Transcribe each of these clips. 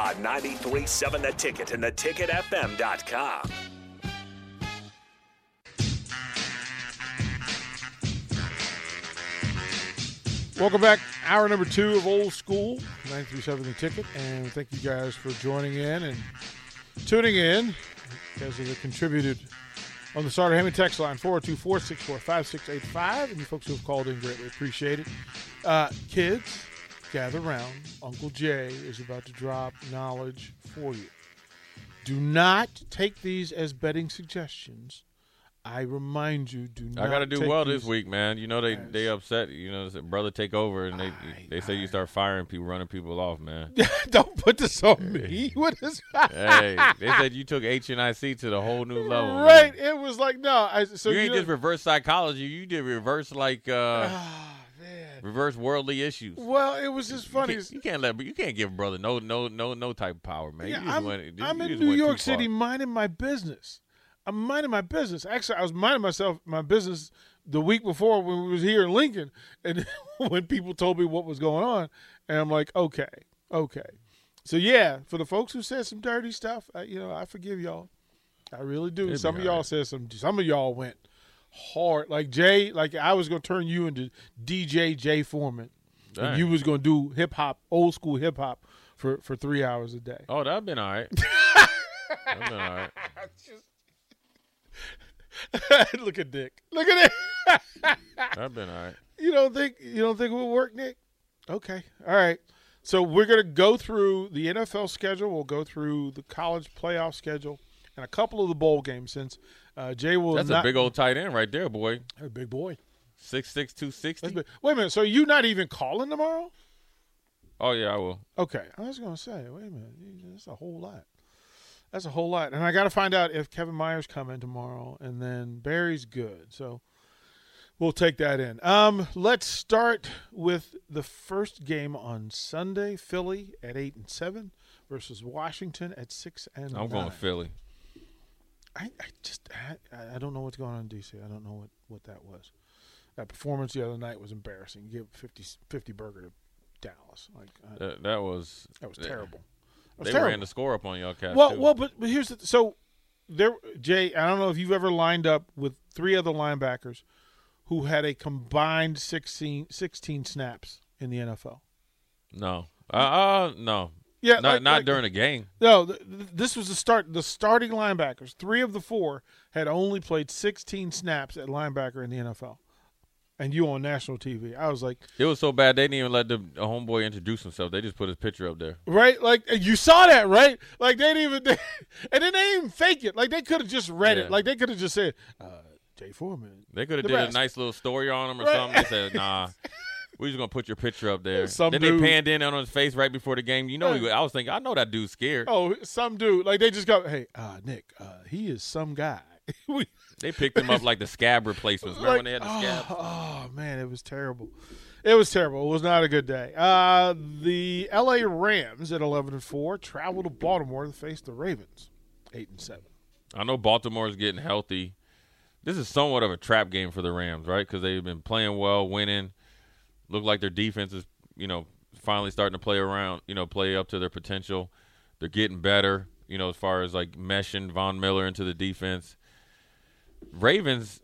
On 93.7 The Ticket and theticketfm.com. Welcome back. Hour number two of Old School, 937 The Ticket. And thank you guys for joining in and tuning in because of the contributed on the Starter Hammond text line, 402 464 5685. And you folks who have called in, greatly appreciate it. Uh, kids, gather round. Uncle Jay is about to drop knowledge for you. Do not take these as betting suggestions. I remind you, do not. I got to do well this week, man. You know they as- they upset. You know, brother, take over, and they I- they say you start firing people, running people off, man. Don't put this on me. What is hey, they said you took H and I C to the whole new level. man. Right. It was like no. I, so you you ain't know- just reverse psychology. You did reverse like uh Ah, man. reverse worldly issues. Well, it was just funny. You can't, you can't let you can't give brother no no no no type of power, man. Yeah, I'm, went, you I'm in New York far. City minding my business. I'm minding my business. Actually, I was minding myself my business the week before when we was here in Lincoln, and when people told me what was going on, and I'm like, okay, okay. So yeah, for the folks who said some dirty stuff, I, you know, I forgive y'all. I really do. Some of y'all right. said some. Some of y'all went hard. Like Jay, like I was gonna turn you into DJ Jay Foreman, and you was gonna do hip hop, old school hip hop for for three hours a day. Oh, that'd been all right. that'd been all right. Look at Dick. Look at it. That'd been all right. you don't think you don't think it would work, Nick? Okay. All right. So we're gonna go through the NFL schedule. We'll go through the college playoff schedule and a couple of the bowl games since uh, Jay will That's not a big old tight end right there, boy. Hey, big boy. Six six two That's sixty. Wait a minute. So you not even calling tomorrow? Oh yeah, I will. Okay. I was gonna say. Wait a minute. That's a whole lot. That's a whole lot. And I got to find out if Kevin Myers coming tomorrow, and then Barry's good. So we'll take that in. Um, let's start with the first game on Sunday: Philly at eight and seven versus Washington at six and. I'm going. Philly. I, I just I, I don't know what's going on in DC. I don't know what, what that was. That performance the other night was embarrassing. You give 50, 50 burger to Dallas. Like I, That, that was that was terrible. That was They terrible. ran the score up on y'all cats. Well, too. well, but, but here's the so there, Jay. I don't know if you've ever lined up with three other linebackers who had a combined 16, 16 snaps in the NFL. no, uh, uh no, Yeah, not like- not like- during the game. No, th- th- this was the start. The starting linebackers, three of the four, had only played 16 snaps at linebacker in the NFL. And you on national TV, I was like, It was so bad they didn't even let the homeboy introduce himself. They just put his picture up there. right? Like you saw that, right? Like they didn't even, and then they didn't even fake it. Like they could have just read it. Like they could have just said, uh, "Jay Foreman." They could have did a nice little story on him or Right. something. They said, "Nah, we just gonna put your picture up there." Some then dude- they panned in on his face right before the game. You know, he, I was thinking, I know that dude's scared. Oh, some dude. Like they just go, "Hey, uh, Nick, uh, he is some guy." We- They picked him up like the scab replacements. Remember when they had the oh, scab? oh, man, it was terrible. It was terrible. It was not a good day. Uh, the L.A. Rams at eleven and four travel to Baltimore to face the Ravens, eight and seven. I know Baltimore's getting healthy. This is somewhat of a trap game for the Rams, right? Because they've been playing well, winning. Look like their defense is, you know, finally starting to play around, you know, play up to their potential. They're getting better, you know, as far as like meshing Von Miller into the defense. Ravens,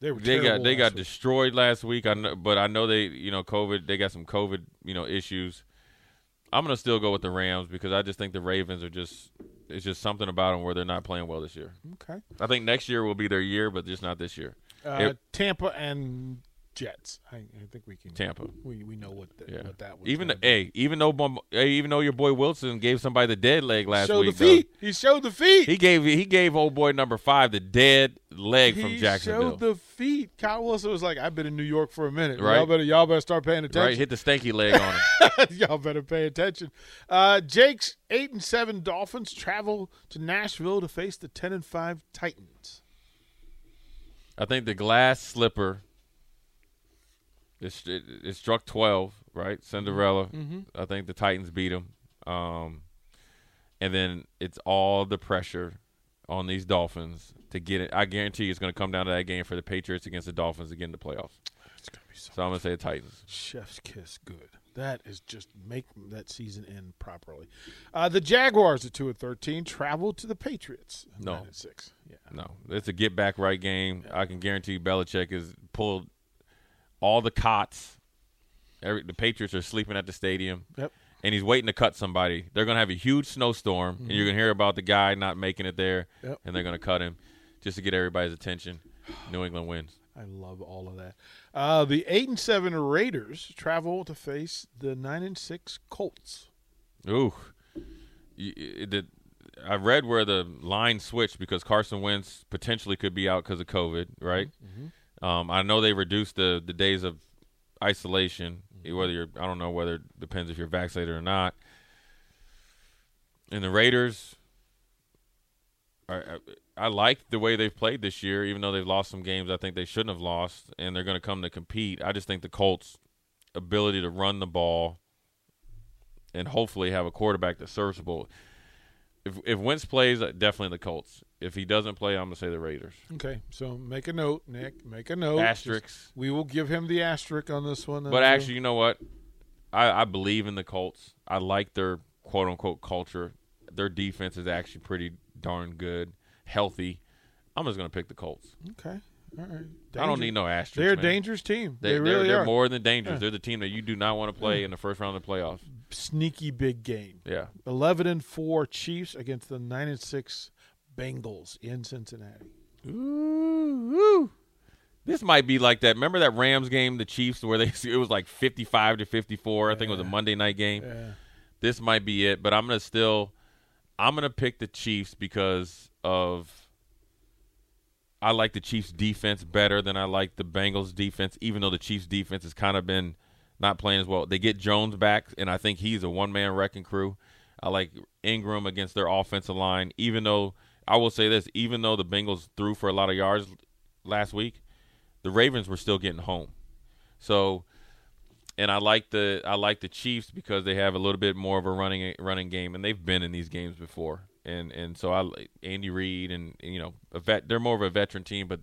They they got they got week. destroyed last week. I know, but I know they, you know, COVID. They got some COVID, you know, issues. I'm gonna still go with the Rams because I just think the Ravens are just. It's just something about them where they're not playing well this year. okay. I think next year will be their year, but just not this year. Uh, It- Tampa and Jets. I, I think we can. Tampa. We we know what, the, Yeah. what that was. Even the, hey, even though hey, even though your boy Wilson gave somebody the dead leg last showed week, the though, feet. He showed the feet. he gave he gave old boy number five the dead leg from He Jacksonville. showed the feet. Kyle Wilson was like, "I've been in New York for a minute. Right. Y'all better y'all better start paying attention. right, hit the stanky leg on him. y'all better pay attention." Uh, Jake's eight and seven Dolphins travel to Nashville to face the ten and five Titans. I think the glass slipper. It, it, it struck twelve, right? Cinderella. Mm-hmm. I think the Titans beat them, um, and then it's all the pressure on these Dolphins to get it. I guarantee you it's going to come down to that game for the Patriots against the Dolphins to get in the playoffs. It's gonna be so So I'm going to say the Titans. chef's kiss good. That is just make that season end properly. Uh, the Jaguars at two and thirteen travel to the Patriots. No. six. Yeah. No, it's a get back right game. I can guarantee Belichick has pulled all the cots. Every, the Patriots are sleeping at the stadium. Yep. and he's waiting to cut somebody. They're going to have a huge snowstorm, and you're going to hear about the guy not making it there, Yep. and they're going to cut him just to get everybody's attention. New England wins. I love all of that. Uh, the eight and seven Raiders travel to face the nine and six Colts. Ooh, did. I read where the line switched because Carson Wentz potentially could be out because of COVID, right? Mm-hmm. Mm-hmm. Um, I know they reduced the the days of isolation. Whether you're, I don't know whether it depends if you're vaccinated or not. And the Raiders, I, I, I like the way they've played this year, even though they've lost some games I think they shouldn't have lost, and they're going to come to compete. I just think the Colts' ability to run the ball and hopefully have a quarterback that's serviceable. If if Wentz plays, uh, definitely the Colts. If he doesn't play, I'm gonna say the Raiders. Okay, so make a note, Nick. Make a note. Asterisks. Just- we will give him the asterisk on this one. But actually, you know what? I, I believe in the Colts. I like their quote unquote culture. Their defense is actually pretty darn good, healthy. I'm just gonna pick the Colts. okay, all right. I don't need no asterisks. They're a man. dangerous team. They, They, are really they're are. more than dangerous. Yeah. They're the team that you do not want to play in the first round of the playoffs. Sneaky big game. Yeah. Eleven and four Chiefs against the nine and six Bengals in Cincinnati. Ooh, ooh. This might be like that. Remember that Rams game, the Chiefs, where they it was like fifty-five to fifty-four. I think it was a Monday night game. Yeah. This might be it, but I'm gonna still, I'm gonna pick the Chiefs because of. I like the Chiefs defense better than I like the Bengals defense, even though the Chiefs defense has kind of been not playing as well. They get Jones back, and I think he's a one man wrecking crew. I like Ingram against their offensive line, even though I will say this, even though the Bengals threw for a lot of yards last week, the Ravens were still getting home. So and I like the I like the Chiefs because they have a little bit more of a running running game, and they've been in these games before, and and so I Andy Reid and you know a vet they're more of a veteran team, but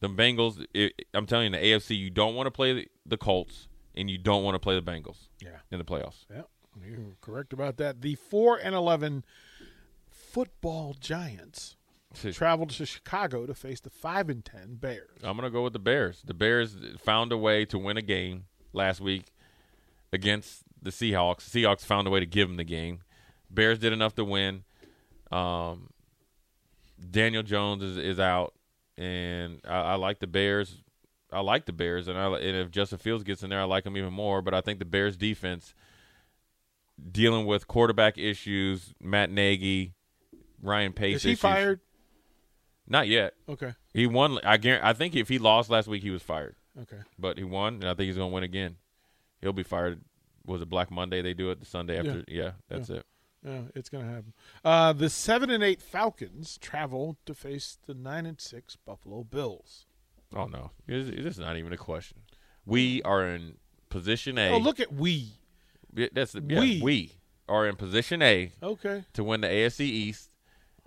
the Bengals it, I'm telling you the AFC you don't want to play the, the Colts and you don't want to play the Bengals Yeah. in the playoffs. Yeah, you're correct about that. The four and eleven football giants traveled to Chicago to face the five and ten Bears. I'm gonna go with the Bears. The Bears found a way to win a game last week against the Seahawks. The Seahawks found a way to give them the game. Bears did enough to win. Um, Daniel Jones is, is out, and I, I like the Bears. I like the Bears, and I and if Justin Fields gets in there, I like him even more. But I think the Bears defense dealing with quarterback issues, Matt Nagy, Ryan Pace. Is he issues- fired? Not yet. Okay, He won. I guarantee, I think if he lost last week, he was fired. okay. But he won, and I think he's going to win again. He'll be fired. Was it Black Monday? They do it the Sunday after. Yeah, that's it. Yeah, it's gonna happen. Uh, the seven and eight Falcons travel to face the nine and six Buffalo Bills. Oh no, it's, it's not even a question. We are in position A. Oh, look at we. Yeah, That's the, yeah, We. we are in position A Okay, to win the AFC East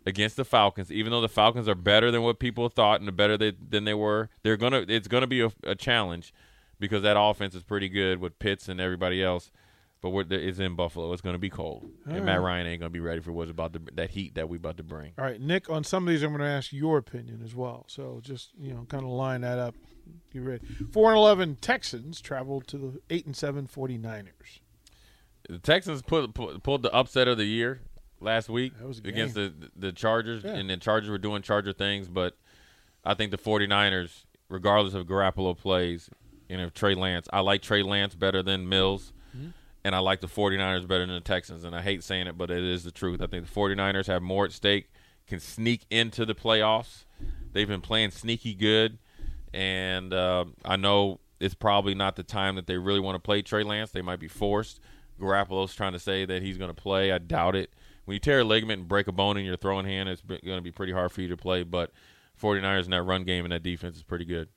against the Falcons. Even though the Falcons are better than what people thought and better they, than they were, they're gonna. It's gonna be a, a challenge because that offense is pretty good with Pitts and everybody else. But we're, it's in Buffalo. It's gonna be cold, and Matt mm. Ryan ain't gonna be ready for what's about to, that heat that we about to bring. all right, Nick. On some of these, I'm going to ask your opinion as well. So just you know, kind of line that up. You ready? Four and eleven Texans traveled to the eight and seven 49ers. The Texans put, pu- pulled the upset of the year last week against the the Chargers, Yeah. and the Chargers were doing Charger things. But I think the 49ers, regardless of Garoppolo plays, and if Trey Lance. I like Trey Lance better than Mills, mm-hmm. And I like the 49ers better than the Texans. And I hate saying it, but it is the truth. I think the 49ers have more at stake, can sneak into the playoffs. They've been playing sneaky good, and uh, I know it's probably not the time that they really want to play Trey Lance. They might be forced. Garoppolo's trying to say that he's going to play. I doubt it. When you tear a ligament and break a bone in your throwing hand, it's going to be pretty hard for you to play. But 49ers in that run game and that defense is pretty good.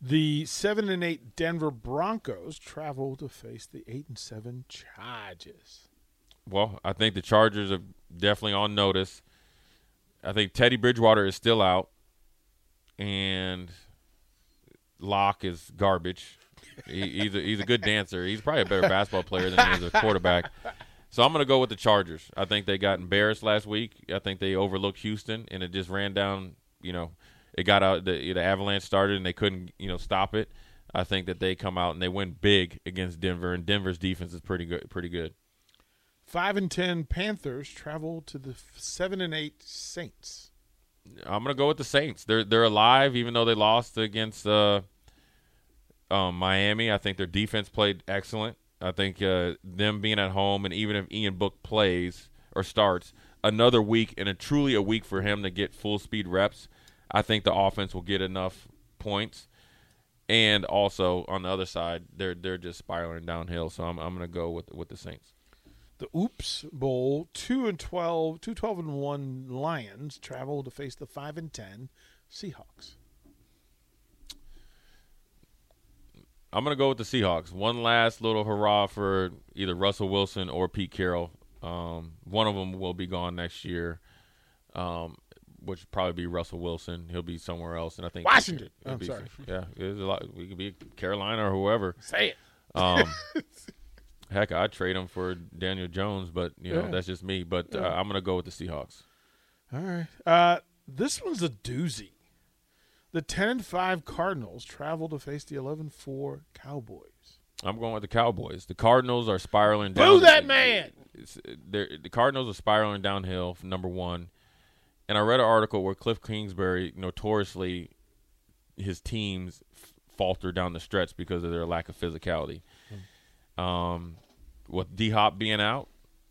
The seven and eight Denver Broncos travel to face the eight and seven Chargers. Well, I think the Chargers are definitely on notice. I think Teddy Bridgewater is still out, and Lock is garbage. He, he's a, he's a good dancer. He's probably a better basketball player than he is a quarterback. So I'm going to go with the Chargers. I think they got embarrassed last week. I think they overlooked Houston, and it just ran down. You know, it got out. The, the Avalanche started, and they couldn't you know stop it. I think that they come out and they win big against Denver, and Denver's defense is pretty good. Pretty good. Five and ten Panthers travel to the seven and eight Saints. I'm gonna go with the Saints. They're they're alive, even though they lost against uh, um, Miami. I think their defense played excellent. I think uh, them being at home, and even if Ian Book plays or starts another week, and a truly a week for him to get full speed reps, I think the offense will get enough points. And also on the other side, they're they're just spiraling downhill. So I'm I'm gonna go with with the Saints. The Oops Bowl, two and 12, two 12 and one Lions travel to face the five and ten Seahawks. I'm gonna go with the Seahawks. One last little hurrah for either Russell Wilson or Pete Carroll. Um, one of them will be gone next year, um, which would probably be Russell Wilson. He'll be somewhere else, and I think Washington. it'll I'm be- sorry. Yeah, it's a lot. We could be Carolina or whoever. Say it. Um, heck, I'd trade him for Daniel Jones, but you know Yeah. that's just me. But uh, I'm gonna go with the Seahawks. All right. Uh, this one's a doozy. The ten and five Cardinals travel to face the 11-4 Cowboys. I'm going with the Cowboys. The Cardinals are spiraling Boo down. that man! It's, the Cardinals are spiraling downhill. Number one, and I read an article where Cliff Kingsbury notoriously his teams f- falter down the stretch because of their lack of physicality. Um, with D Hop being out,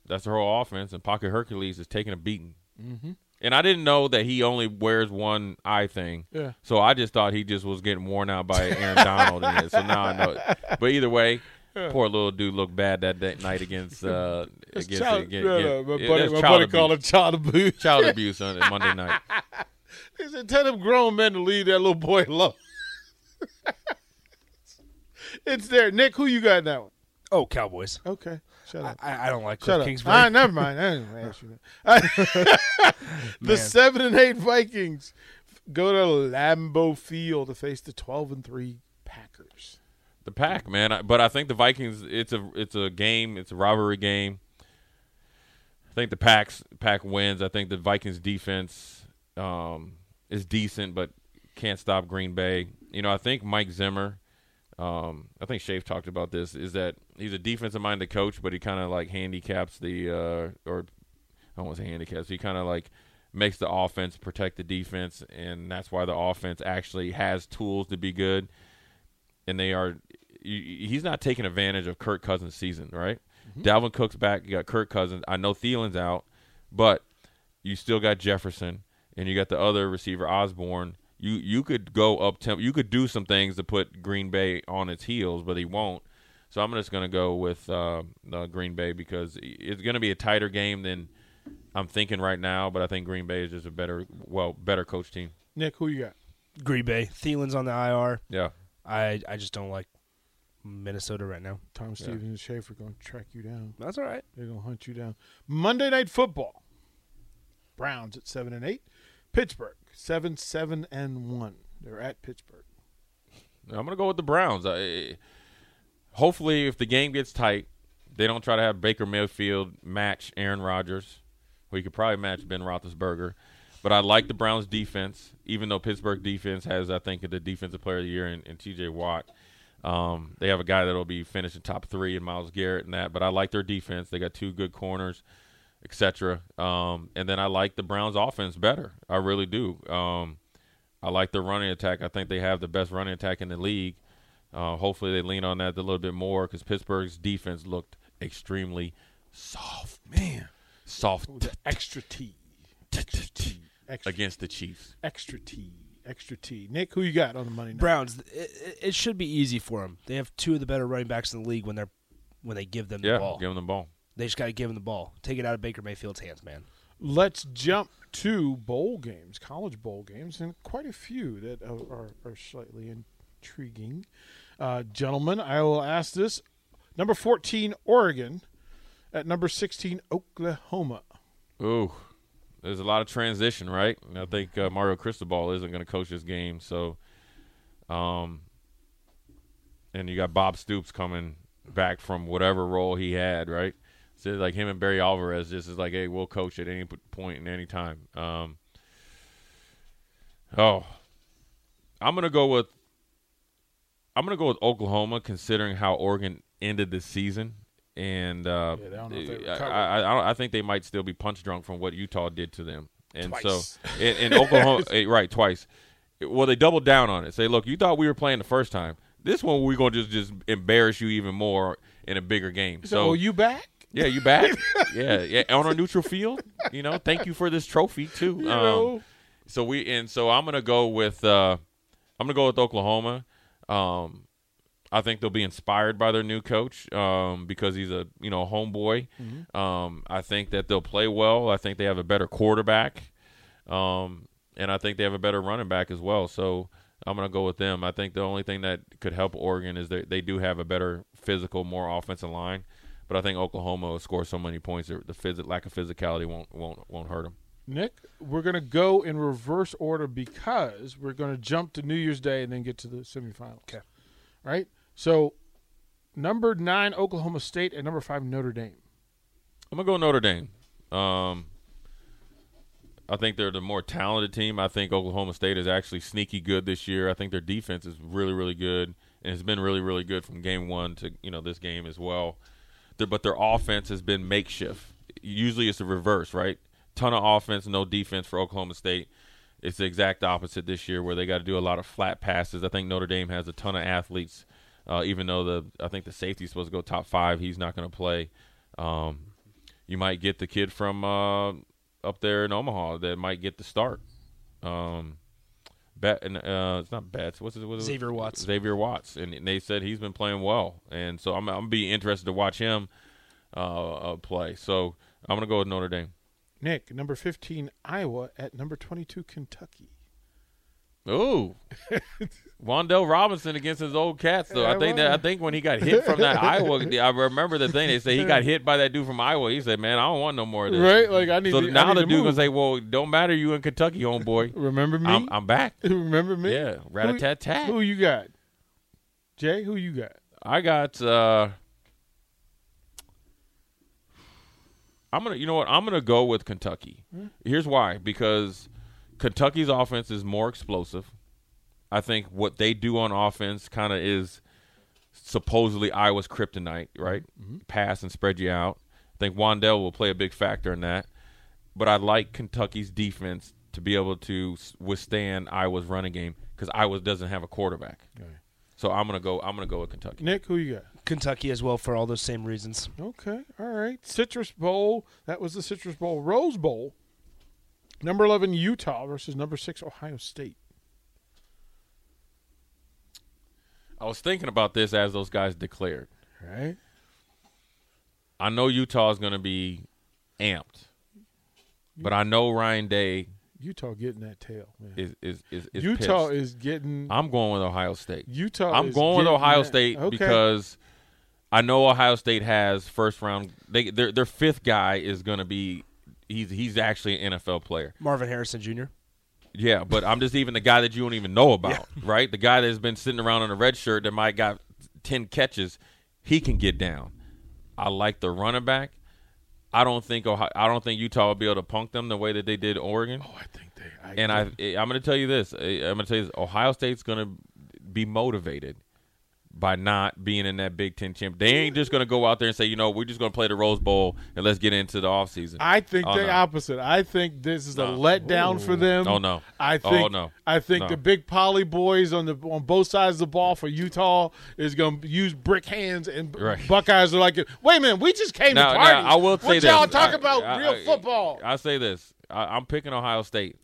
that's their whole offense, and Pocket Hercules is taking a beating. Mm-hmm. And I didn't know that he only wears one eye thing. Yeah. So I just thought he just was getting worn out by Aaron Donald. So now I know. It. But either way, poor little dude looked bad that, that night against uh against, child, against, no, no, my buddy, that's my child buddy abuse. called it child abuse. child abuse on Monday night. He said, tell them grown men to leave that little boy alone. it's there. Nick, who you got in that one? Oh, Cowboys. Okay. Shut up. I, I don't like Shut Cliff up. Kingsbury. Ah, never mind. I didn't ask you that. the Man. seven and eight Vikings go to Lambeau Field to face the twelve and three Packers. The pack, man. But I think the Vikings. It's a it's a game. It's a rivalry game. I think the packs pack wins. I think the Vikings defense um, is decent, but can't stop Green Bay. You know, I think Mike Zimmer. Um, I think Shafe talked about this. Is that he's a defensive minded coach, but he kind of like handicaps the uh, or I don't want to say handicaps. He kind of like makes the offense protect the defense, and that's why the offense actually has tools to be good. And they are. You- He's not taking advantage of Kirk Cousins' season, right? Dalvin Cook's back. You got Kirk Cousins. I know Thielen's out, but you still got Jefferson, and you got the other receiver Osborn. You you could go up temp. You could do some things to put Green Bay on its heels, but he won't. So I'm just going to go with uh, uh, Green Bay because it's going to be a tighter game than I'm thinking right now. But I think Green Bay is just a better, well, better coach team. Nick, who you got? Green Bay. Thielen's on the IR. Yeah, I, I just don't like Minnesota right now. Tom Stevens and Schaefer going to track you down. That's all right. They're going to hunt you down. Monday Night Football. Browns at seven and eight. Pittsburgh seven seven and one. They're at Pittsburgh. I'm going to go with the Browns. I, hopefully, if the game gets tight, they don't try to have Baker Mayfield match Aaron Rodgers. We could probably match Ben Roethlisberger. But I like the Browns' defense, even though Pittsburgh defense has, I think, the defensive player of the year in, in T.J. Watt. Um, they have a guy that'll be finishing top three in Myles Garrett and that. But I like their defense. They got two good corners, etc. Um, and then I like the Browns' offense better. I really do. Um, I like their running attack. I think they have the best running attack in the league. Uh, hopefully, they lean on that a little bit more because Pittsburgh's defense looked extremely soft, Man, soft extra T, extra T, extra, against the Chiefs. extra T, extra T. Nick, who you got on the money? Night? Browns. It, it- it should be easy for them. They have two of the better running backs in the league when they're when they give them Yeah, the ball. give them the ball. They just got to give them the ball. Take it out of Baker Mayfield's hands, man. Let's jump to bowl games, college bowl games, and quite a few that are, are, are slightly intriguing. Uh, gentlemen, I will ask this: number fourteen, Oregon, at number sixteen, Oklahoma. Ooh, there's a lot of transition, right? And I think uh, Mario Cristobal isn't going to coach this game, so, um, and you got Bob Stoops coming back from whatever role he had, right? So like him and Barry Alvarez just is like, hey, we'll coach at any point and any time. Um, oh, I'm gonna go with I'm gonna go with Oklahoma, considering how Oregon ended the season, and uh, Yeah, I don't know if they I. I, I, I think they might still be punch drunk from what Utah did to them, and Twice. so in, in Oklahoma, eh, right, twice. Well, they doubled down on it. Say, look, you thought we were playing the first time. This one, we're gonna just just embarrass you even more in a bigger game. So, So oh, you back? yeah, you back? yeah, yeah, on a neutral field. You know, thank you for this trophy too. You Um, know, so we and so I'm gonna go with uh, I'm gonna go with Oklahoma. Um, I think they'll be inspired by their new coach um, because he's a you know homeboy. Um, I think that they'll play well. I think they have a better quarterback, um, and I think they have a better running back as well. So I'm gonna go with them. I think the only thing that could help Oregon is that they do have a better physical, more offensive line. But I think Oklahoma will score so many points. that The phys- lack of physicality won't won't won't hurt them. Nick, we're gonna go in reverse order because we're gonna jump to New Year's Day and then get to the semifinals. Okay. All right. So, number nine, Oklahoma State, and number five, Notre Dame. I'm gonna go Notre Dame. Um, I think they're the more talented team. I think Oklahoma State is actually sneaky good this year. I think their defense is really, really good, and it's been really, really good from game one to you know this game as well. Their- but their offense has been makeshift. Usually, it's the reverse, right? Ton of offense, no defense for Oklahoma State. It's the exact opposite this year, where they got to do a lot of flat passes. I think Notre Dame has a ton of athletes, uh, even though the I think the safety's supposed to go top five. He's not going to play. Um, you might get the kid from uh, up there in Omaha that might get the start. Um, Bet, and, uh, it's not Betts. What's his, what's his- Xavier Watts. Xavier Watts, and they said he's been playing well, and so I'm I'm be interested to watch him uh, uh, play. So I'm gonna go with Notre Dame. Nick, number 15, Iowa, at number 22, Kentucky. Ooh, Wan'Dale Robinson against his old cats. Though I think that I think when he got hit from that Iowa, I remember the thing they say he got hit by that dude from Iowa. He said, "Man, I don't want no more of this." Right? Like, I need so to- now need the dude gonna say, "Well, don't matter, you in Kentucky, homeboy. Remember me? I'm, I'm back." Remember me? Yeah, rat a tat tat. Who you got? Jay, who you got? I got. uh I'm gonna. You know what? I'm gonna go with Kentucky. Here's why: because Kentucky's offense is more explosive. I think what they do on offense kind of is supposedly Iowa's kryptonite, right? Mm-hmm. Pass and spread you out. I think Wan'Dale will play a big factor in that. But I like Kentucky's defense to be able to withstand Iowa's running game because Iowa doesn't have a quarterback. So I'm gonna go. I'm gonna go with Kentucky. Nick, who you got? Kentucky as well for all those same reasons. Okay, all right. Citrus Bowl. That was the Citrus Bowl. Rose Bowl. Number 11, Utah versus number 6, Ohio State. I was thinking about this as those guys declared. Right? I know Utah is going to be amped, but I know Ryan Day Utah getting that tail, man. is is is, is Utah pissed. is getting. I'm going with Ohio State. Utah. I'm going with Ohio that. State Okay. because I know Ohio State has first round. They their their fifth guy is going to be he's he's actually an NFL player. Marvin Harrison Jr. Yeah, but I'm just even the guy that you don't even know about, right? The guy that's been sitting around in a red shirt that might got ten catches, he can get down. I like the running back. I don't think Ohio, I don't think Utah will be able to punk them the way that they did Oregon. Oh, I think they. I and I I'm going to tell you this. Eh, I'm going to tell you this. Ohio State's going to be motivated by not being in that Big Ten champ. They ain't just going to go out there and say, you know, we're just going to play the Rose Bowl and let's get into the offseason. I think Oh, the no. opposite. I think this is a No. letdown for them. Oh, no. I Oh, think no. I think No. the big poly boys on the on both sides of the ball for Utah is going to use brick hands, and Right. Buckeyes are like, wait a minute, we just came now, to party. now, I will say what this. y'all talk I- about I- real I- football. I say this. I, I'm picking Ohio State.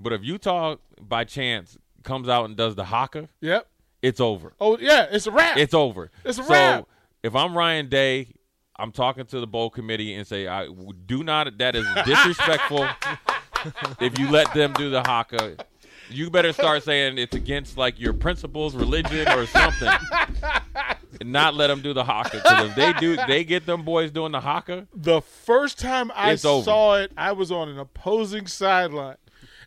But if Utah, by chance, comes out and does the haka, yep. It's over. Oh yeah, it's a wrap. It's over. It's a wrap. so wrap. if I'm Ryan Day, I'm talking to the bowl committee and say, I do not. That is disrespectful. if you let them do the haka, you better start saying it's against like your principles, religion, or something. and not let them do the haka. Because if they do, they get them boys doing the haka. the first time I saw it, I was on an opposing sideline,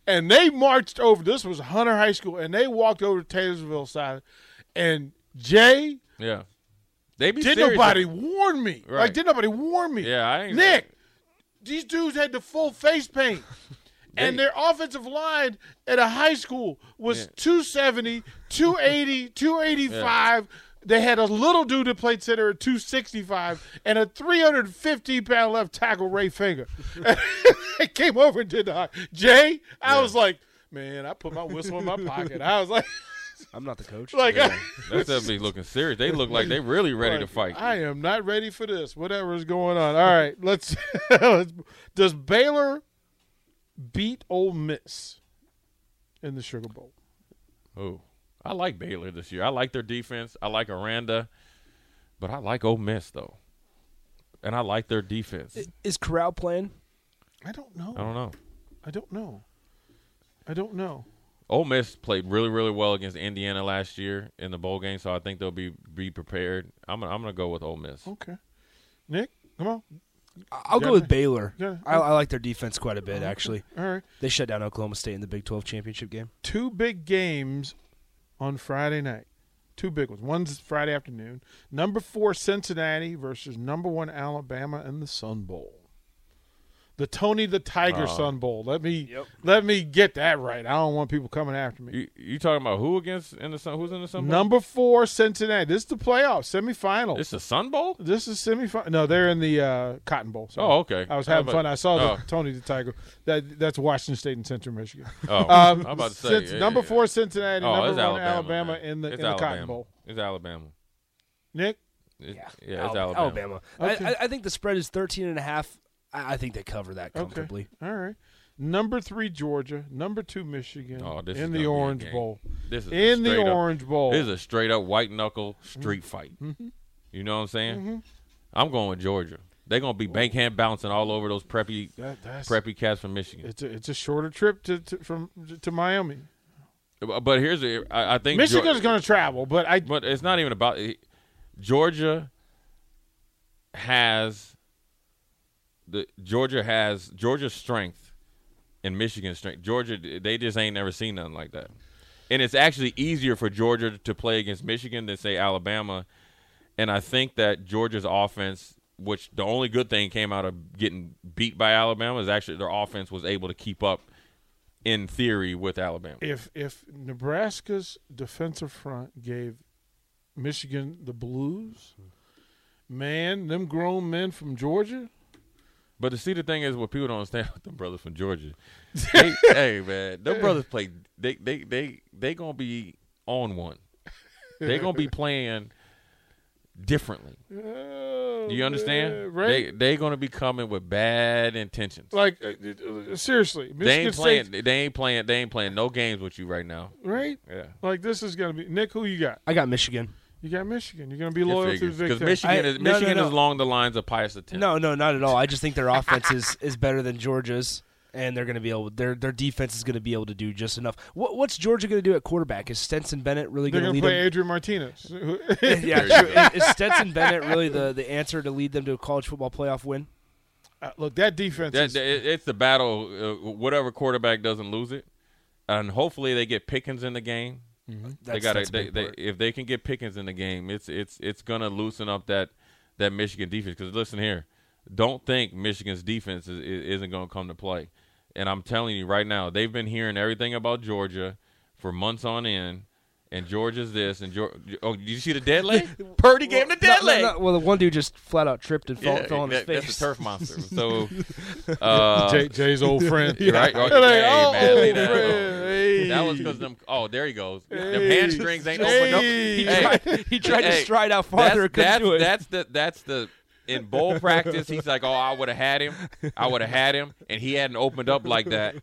and they marched over. This was Hunter High School, and they walked over to Taylorsville side, and Jay. Yeah. They be Did nobody warn me? Like, Right. did nobody warn me? Yeah, I ain't- Nick, these dudes had the full face paint. and their offensive line at a high school was Yeah. 270, 280, 285. They had a little dude that played center at 265 and a 350 pound left tackle, Ray Finger. they came over and did the high. Jay, I Yeah. was like, man, I put my whistle in my pocket. I was like, I'm not the coach. like, Yeah. That's them be looking serious. They look like they really ready to fight. I am not ready for this. Whatever is going on. All right, let's. let's does Baylor beat Ole Miss in the Sugar Bowl? Oh, I like Baylor this year. I like their defense. I like Aranda, but I like Ole Miss though, and I like their defense. Is Corral playing? I don't know. I don't know. I don't know. I don't know. Ole Miss played really, really well against Indiana last year in the bowl game, so I think they'll be be prepared. I'm gonna, I'm gonna go with Ole Miss. Okay, Nick, come on. I'll go with. Baylor. Got. I, I like their defense quite a bit, actually. All right, They shut down Oklahoma State in the Big 12 championship game. two big games on Friday night. Two big ones. One's Friday afternoon. Number four Cincinnati versus number one Alabama in the Sun Bowl. The Tony the Tiger Oh. Sun Bowl. Let me let me get that right. I don't want people coming after me. You, you talking about who against in the Sun? Who's in the Sun Bowl? Number four Cincinnati. This is the playoff semifinal. It's the Sun Bowl. This is semifinal. No, they're in the uh, Cotton Bowl. Sorry. Oh, okay. I was having about- fun. I saw the oh. Tony the Tiger. That that's Washington State and Central Michigan. Oh, Um, I'm about to say Cinc- yeah, number yeah. four Cincinnati. Oh, number it's one Alabama, Alabama man. in the it's in the Cotton Bowl. It's Alabama. Nick, It's, yeah, it's Al- Alabama. Okay. I, I, I think the spread is 13 and a half. I, I think they cover that comfortably. Okay. All right. Number three Georgia. Number two Michigan. Oh, this in gonna the Orange. Bowl. This is a In the straight up- Orange Bowl. This is a straight up white knuckle mm-hmm. street Mm-hmm. fight. You know what I'm saying? Mm-hmm. I'm going with Georgia. They're gonna be bank hand bouncing all over those preppy That- preppy cats from Michigan. It's a, it's a shorter trip to, to from to Miami. Uh, but but here's the I, I think Michigan's Geor- going to travel, but I but it's not even about eh, Georgia has the Georgia has Georgia's strength and Michigan's strength. Georgia they just ain't never seen nothing like that. And it's actually easier for Georgia to play against Michigan than say Alabama. And I think that Georgia's offense, which the only good thing came out of getting beat by Alabama is actually their offense was able to keep up in theory with Alabama. if if Nebraska's defensive front gave Michigan the blues, man, them grown men from Georgia. But to see the thing is, what people don't understand with them brothers from Georgia, they, hey man, them brothers play. They they they they gonna be on one. They gonna be playing differently. Oh, Do you understand? man, right? They they gonna be coming with bad intentions. like uh, uh, seriously, Michigan they ain't playing. State, They ain't playing. They ain't playing no games with you right now. right? Yeah. Like this is going to be Nick. Who you got? I got Michigan. You got Michigan. You're going to be loyal to the Big Because Michigan I- is no, no, Michigan no. is along the lines of Pius X. No, no, not at all. I just think their offense is, is better than Georgia's, and they're going to be able. Their their defense is going to be able to do just enough. What, what's Georgia going to do at quarterback? Is Stetson Bennett really They're going to lead play them? Adrian Martinez. yeah, There true. Is Stetson Bennett really the, the answer to lead them to a college football playoff win? Uh, look, that defense. That, is, it's the battle. Uh, whatever quarterback doesn't lose it, and hopefully they get Pickens in the game. Mm-hmm. they That's- got that's they, big they, part. if they can get Pickens in the game, it's it's it's gonna loosen up that that Michigan defense. Because listen here, don't think Michigan's defense is, is, isn't gonna come to play. And I'm telling you right now, they've been hearing everything about Georgia for months on end, and Georgia's this, and Georgia. Oh, did you see the dead leg? Purdy gave him the dead No, no, leg. no, well, the one dude just flat out tripped and fell, Yeah, fell on his that- face. That's a turf monster. So, uh, Jay, Jay's old friend. right? Oh, That hey, all man, leave old that friend. Hey. That was because them. Oh, there he goes. them Hey, hamstrings ain't Jay. opened up. he, Hey, tried, he tried to stride out farther. That's, that's, do it. that's the that's the in bowl practice. He's like, oh, I would have had him. I would have had him, and he hadn't opened up like that.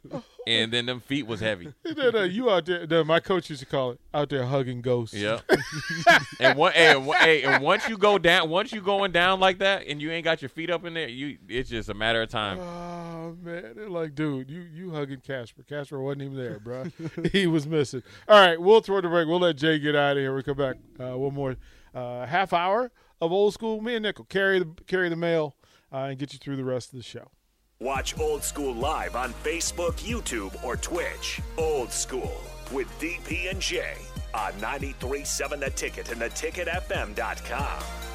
And then them feet was heavy. No, no, you out there. No, my coach used to call it out there hugging ghosts. Yeah. and one, hey, and, one- hey, and once you go down, once you going down like that, and you ain't got your feet up in there, you it's just a matter of time. Oh man, they're like, dude, you you hugging Casper. Casper wasn't even there, bro. he was missing. All right, we'll throw the break. We'll let Jay get out of here. We come back. Uh, one more uh, half hour of old school. Me and Nickel carry the carry the mail uh, and get you through the rest of the show. Watch Old School live on Facebook, YouTube, or Twitch. Old School with DP and J on 93.7 The Ticket and theticketfm.com.